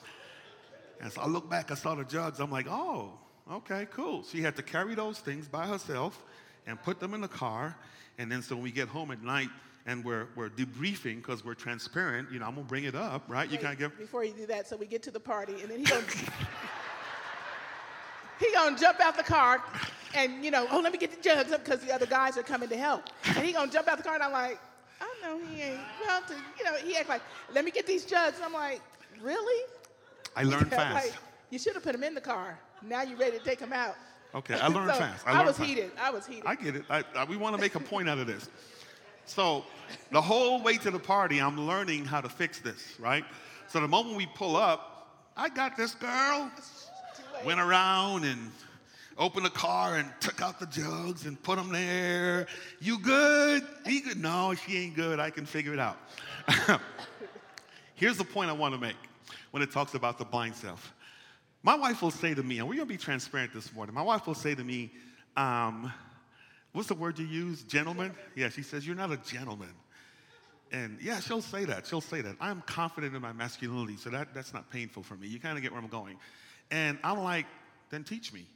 And so I look back, I saw the jugs. I'm like, oh, okay, cool. She had to carry those things by herself and put them in the car. And then so when we get home at night and we're, we're debriefing because we're transparent, you know, I'm going to bring it up, right? You kind of give. Before you do that, so we get to the party, and then he gonna he gonna jump out the car, and you know, oh, let me get the jugs up because the other guys are coming to help, and he gonna jump out the car, and I'm like, oh, I know he ain't well to, you know, he act like, let me get these jugs. And I'm like, really? I learned Yeah, fast. like, you should have put them in the car. Now you're ready to take them out. Okay, I learned So, fast. I, I, was fast. heated. I was heated. I get it. I, I, we want to make a point out of this. So, the whole way to the party, I'm learning how to fix this, right? So, the moment we pull up, I got this girl. Went around and opened the car and took out the jugs and put them there. You good? He good? No, she ain't good. I can figure it out. Here's the point I want to make when it talks about the blind self. My wife will say to me, and we're going to be transparent this morning. My wife will say to me, um, what's the word you use? Gentleman? Yeah, she says, You're not a gentleman. And yeah, she'll say that. She'll say that. I'm confident in my masculinity, so that, that's not painful for me. You kind of get where I'm going. And I'm like, Then teach me.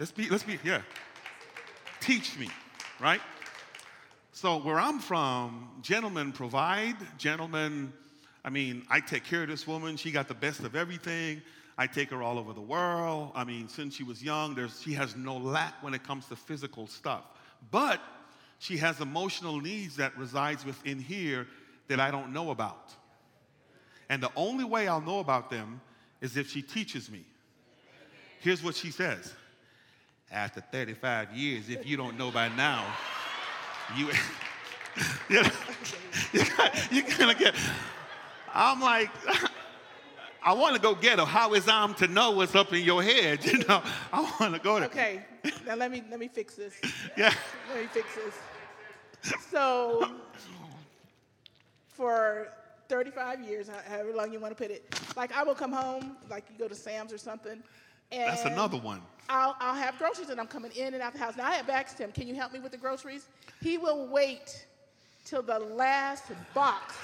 Let's be, let's be, yeah. Teach me, right? So where I'm from, gentlemen provide, gentlemen, I mean, I take care of this woman. She got the best of everything. I take her all over the world. I mean, since she was young, there's, she has no lack when it comes to physical stuff. But she has emotional needs that resides within here that I don't know about. And the only way I'll know about them is if she teaches me. Here's what she says. After 35 years, if you don't know by now, you, you, you kind of get, I'm like, I want to go get her. How is I'm to know what's up in your head? You know, I want to go there. Okay, now let me let me fix this. Yeah. Let me fix this. So, for 35 years, however long you want to put it, like I will come home, like you go to Sam's or something, and That's another one. I'll, I'll have groceries and I'm coming in and out of the house. Now I have asked him, can you help me with the groceries? He will wait till the last box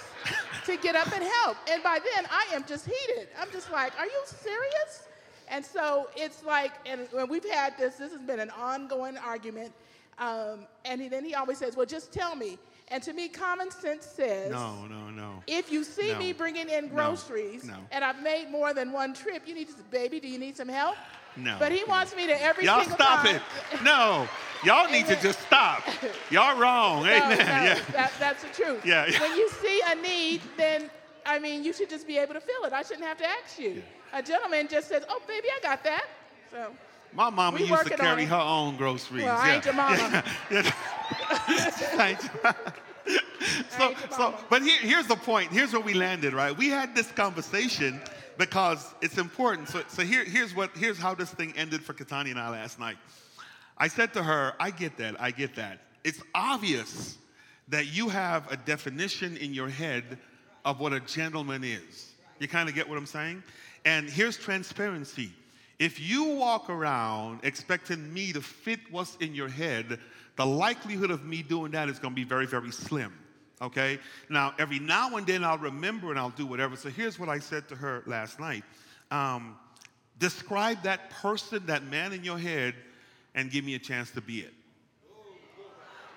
to get up and help. And by then I am just heated. I'm just like, are you serious? And so it's like, and when we've had this, this has been an ongoing argument. Um, and he, then he always says, well, just tell me. And to me, common sense says, No, no, no. if you see No. me bringing in groceries No. and I've made more than one trip, you need to, baby, do you need some help? No. But he wants me to every Y'all single stop time. it. No. Y'all need to just stop. Y'all wrong. No, Amen. no, Yeah. that, that's the truth. Yeah, yeah. When you see a need, then I mean, you should just be able to fill it. I shouldn't have to ask you. A gentleman just says, "Oh, baby, I got that." So My mama We used to carry her own groceries. Well, I yeah. ain't your mama. Yeah. I ain't your- so, so, but here, here's the point. Here's where we landed, right? We had this conversation because it's important. So, so here, here's what, here's how this thing ended for Katani and I last night. I said to her, I get that, I get that. It's obvious that you have a definition in your head of what a gentleman is. You kind of get what I'm saying? And here's transparency. If you walk around expecting me to fit what's in your head, the likelihood of me doing that is going to be very, very slim. Okay? Now, every now and then I'll remember and I'll do whatever. So here's what I said to her last night um, Describe that person, that man in your head, and give me a chance to be it.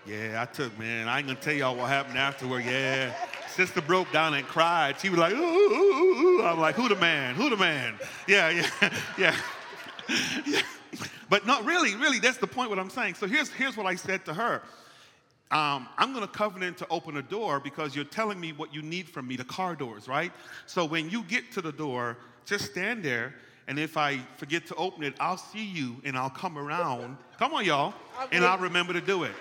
Yeah, I took, man. I ain't gonna tell y'all what happened afterward. Yeah. Sister broke down and cried. She was like, ooh, ooh, ooh. I'm like, who the man? Who the man? Yeah, yeah, yeah. yeah. But not really, really, that's the point what I'm saying. So here's, here's what I said to her. Um, I'm going to covenant to open a door because you're telling me what you need from me, the car doors, right? So when you get to the door, just stand there, and if I forget to open it, I'll see you and I'll come around. Come on, y'all, and I'll remember to do it.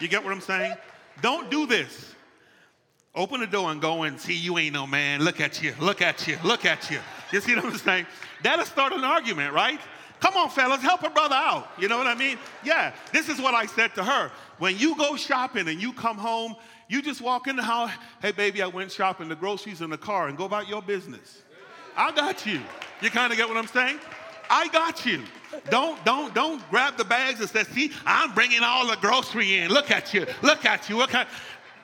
You get what I'm saying? Don't do this. Open the door and go and see you ain't no man. Look at you, look at you, look at you. You see what I'm saying? That'll start an argument, right? Come on, fellas, help a brother out. You know what I mean? Yeah, this is what I said to her. When you go shopping and you come home, you just walk in the house, hey, baby, I went shopping, the groceries in the car, and go about your business. I got you. You kind of get what I'm saying? I got you. Don't, don't, don't grab the bags and say, see, I'm bringing all the grocery in. Look at you. Look at you. Look at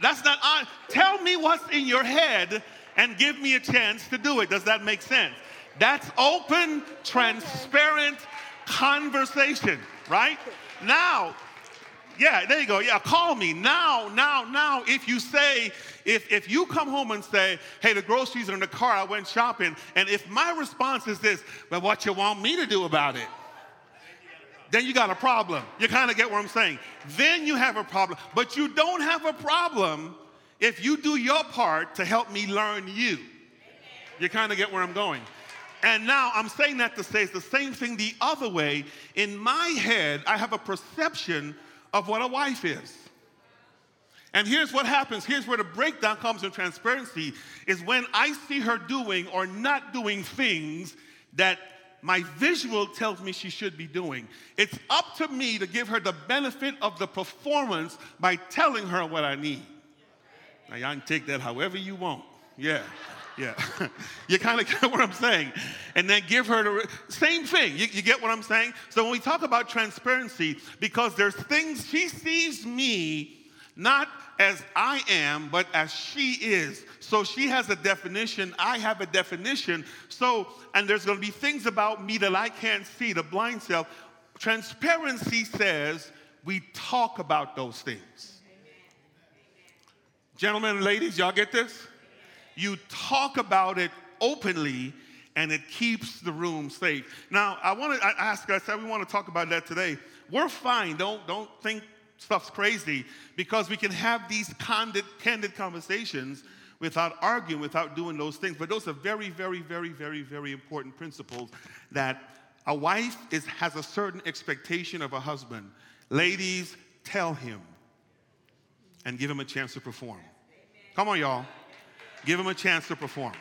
That's not on. Tell me what's in your head and give me a chance to do it. Does that make sense? That's open, transparent conversation, right? Now, yeah, there you go. Yeah, call me. Now, now, now, if you say, if, if you come home and say, hey, the groceries are in the car, I went shopping, and if my response is this, well, what you want me to do about it? Then you got a problem. You kind of get what I'm saying. Then you have a problem. But you don't have a problem if you do your part to help me learn you. You kind of get where I'm going. And now I'm saying that to say it's the same thing the other way. In my head, I have a perception of what a wife is. And here's what happens. Here's where the breakdown comes in transparency is when I see her doing or not doing things that my visual tells me she should be doing. It's up to me to give her the benefit of the performance by telling her what I need. Now, y'all can take that however you want. Yeah. Yeah. you kind of get what I'm saying. And then give her the same thing. You, you, get what I'm saying? So when we talk about transparency, because there's things she sees me not as I am, but as she is. So she has a definition, I have a definition. So, and there's going to be things about me that I can't see, the blind self. Transparency says we talk about those things. Gentlemen and ladies, y'all get this? You talk about it openly and it keeps the room safe. Now, I want to I ask, I said we want to talk about that today. We're fine. Don't, don't think stuff's crazy because we can have these candid, candid conversations without arguing, without doing those things. But those are very, very, very, very, very important principles that a wife is, has a certain expectation of a husband. Ladies, tell him and give him a chance to perform. Come on, y'all. Give him a chance to perform.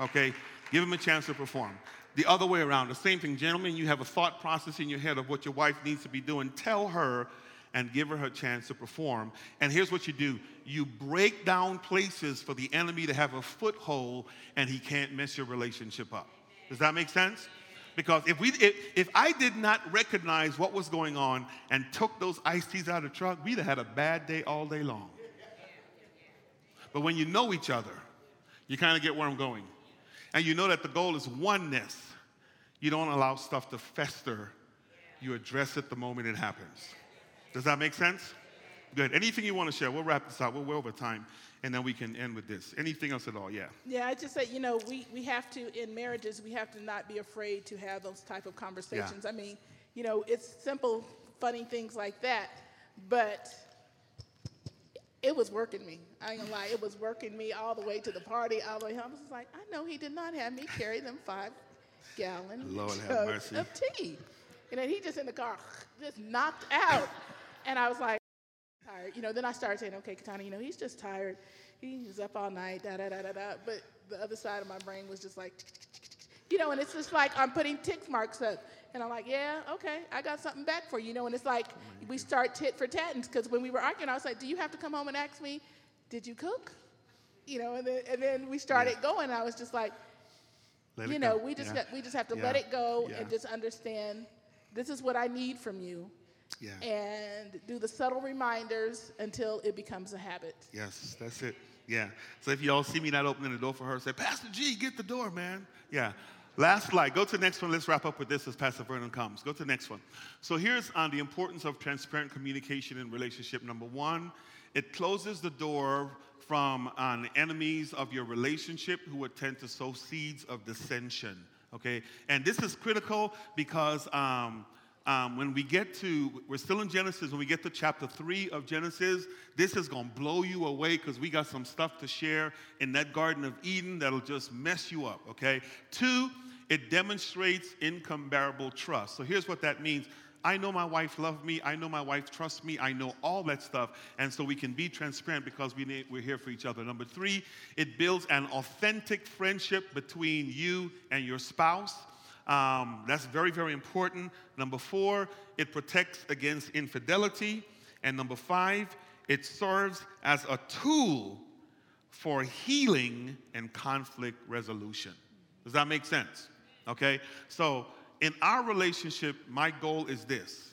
Okay? Give him a chance to perform. The other way around, the same thing. Gentlemen, you have a thought process in your head of what your wife needs to be doing. Tell her and give her a chance to perform. And here's what you do you break down places for the enemy to have a foothold and he can't mess your relationship up. Does that make sense? Because if, we, if, if I did not recognize what was going on and took those iced teas out of the truck, we'd have had a bad day all day long. But when you know each other, you kind of get where I'm going. And you know that the goal is oneness. You don't allow stuff to fester. You address it the moment it happens. Does that make sense? Good. Anything you want to share? We'll wrap this up. We're well over time, and then we can end with this. Anything else at all? Yeah. Yeah, I just say, you know, we, we have to, in marriages, we have to not be afraid to have those type of conversations. Yeah. I mean, you know, it's simple, funny things like that, but it was working me. I ain't gonna lie, it was working me all the way to the party, all the way home. I was like, I know he did not have me carry them five gallon jugs of tea. And then he just in the car, just knocked out. And I was like, tired. You know, then I started saying, okay, Katani, you know, he's just tired. He was up all night, da da da da da. But the other side of my brain was just like, you know, and it's just like I'm putting tick marks up. And I'm like, yeah, okay, I got something back for you, you know. And it's like oh we start tit for tat, because when we were arguing, I was like, do you have to come home and ask me, did you cook? You know, and then, and then we started yeah. going. I was just like, Let you know, go. we just Yeah. got, we just have to Yeah. let it go and just understand this is what I need from you, Yeah. and do the subtle reminders until it becomes a habit. Yes, that's it. Yeah. So if y'all see me not opening the door for her, say, Pastor G, get the door, man. Yeah. Last slide. Go to the next one. Let's wrap up with this as Pastor Vernon comes. Go to the next one. So here's on the importance of transparent communication in relationship. Number one, it closes the door from on enemies of your relationship who would tend to sow seeds of dissension. Okay, and this is critical because um, um, when we get to, we're still in Genesis, when we get to chapter three of Genesis, this is going to blow you away because we got some stuff to share in that Garden of Eden that'll just mess you up, okay? Two, it demonstrates incomparable trust. So here's what that means. I know my wife loves me. I know my wife trusts me. I know all that stuff. And so we can be transparent because we we're here for each other. Number three, it builds an authentic friendship between you and your spouse. Um, that's very, very important. Number four, it protects against infidelity. And number five, it serves as a tool for healing and conflict resolution. Does that make sense? Okay? So, in our relationship, my goal is this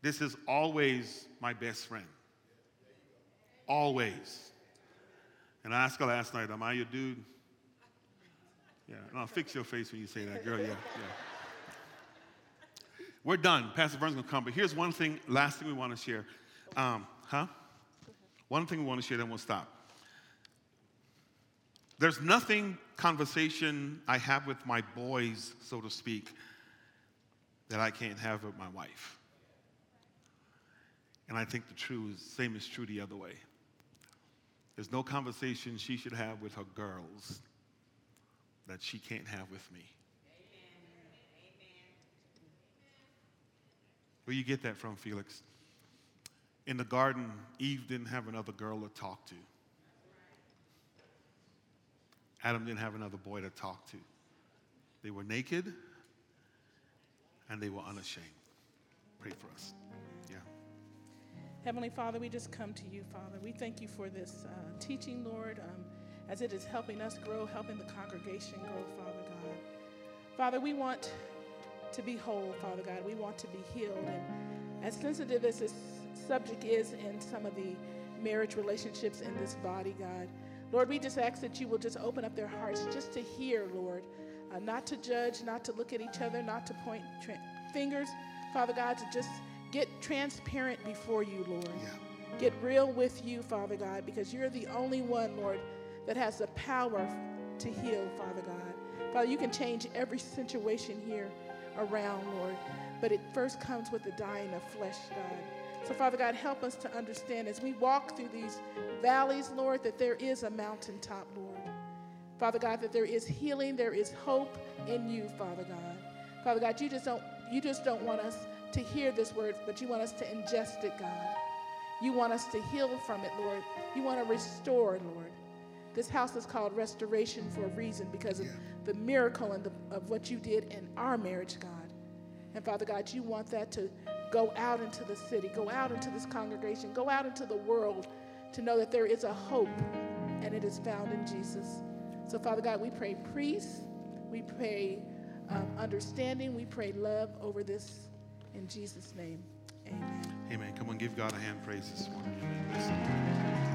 this is always my best friend. Always. And I asked her last night, Am I your dude? Yeah, and I'll fix your face when you say that, girl. Yeah, yeah. We're done. Pastor Vern's gonna come, but here's one thing, last thing we want to share. Um, huh? One thing we want to share, then we'll stop. There's nothing conversation I have with my boys, so to speak, that I can't have with my wife. And I think the true is, same is true the other way. There's no conversation she should have with her girls that she can't have with me. Where you get that from, Felix? In the garden, Eve didn't have another girl to talk to. Adam didn't have another boy to talk to. They were naked and they were unashamed. Pray for us. Yeah. Heavenly Father, we just come to you, Father. We thank you for this uh, teaching, Lord, um, as it is helping us grow, helping the congregation grow, Father God. Father, we want to be whole, Father God. We want to be healed. And as sensitive as this subject is in some of the marriage relationships in this body, God, Lord, we just ask that you will just open up their hearts just to hear, Lord, uh, not to judge, not to look at each other, not to point tra- fingers, Father God, to just get transparent before you, Lord. Yeah. Get real with you, Father God, because you're the only one, Lord, that has the power to heal, Father God. Father, you can change every situation here around, Lord, but it first comes with the dying of flesh, God. So, Father God, help us to understand as we walk through these valleys, Lord, that there is a mountaintop, Lord. Father God, that there is healing, there is hope in you, Father God. Father God, you just don't you just don't want us to hear this word, but you want us to ingest it, God. You want us to heal from it, Lord. You want to restore, Lord. This house is called restoration for a reason because of Yeah. the miracle and the, of what you did in our marriage, God. And Father God, you want that to go out into the city, go out into this congregation, go out into the world to know that there is a hope and it is found in Jesus. So, Father God, we pray peace, we pray um, understanding, we pray love over this in Jesus' name. Amen. Amen. Come on, give God a hand praise this morning.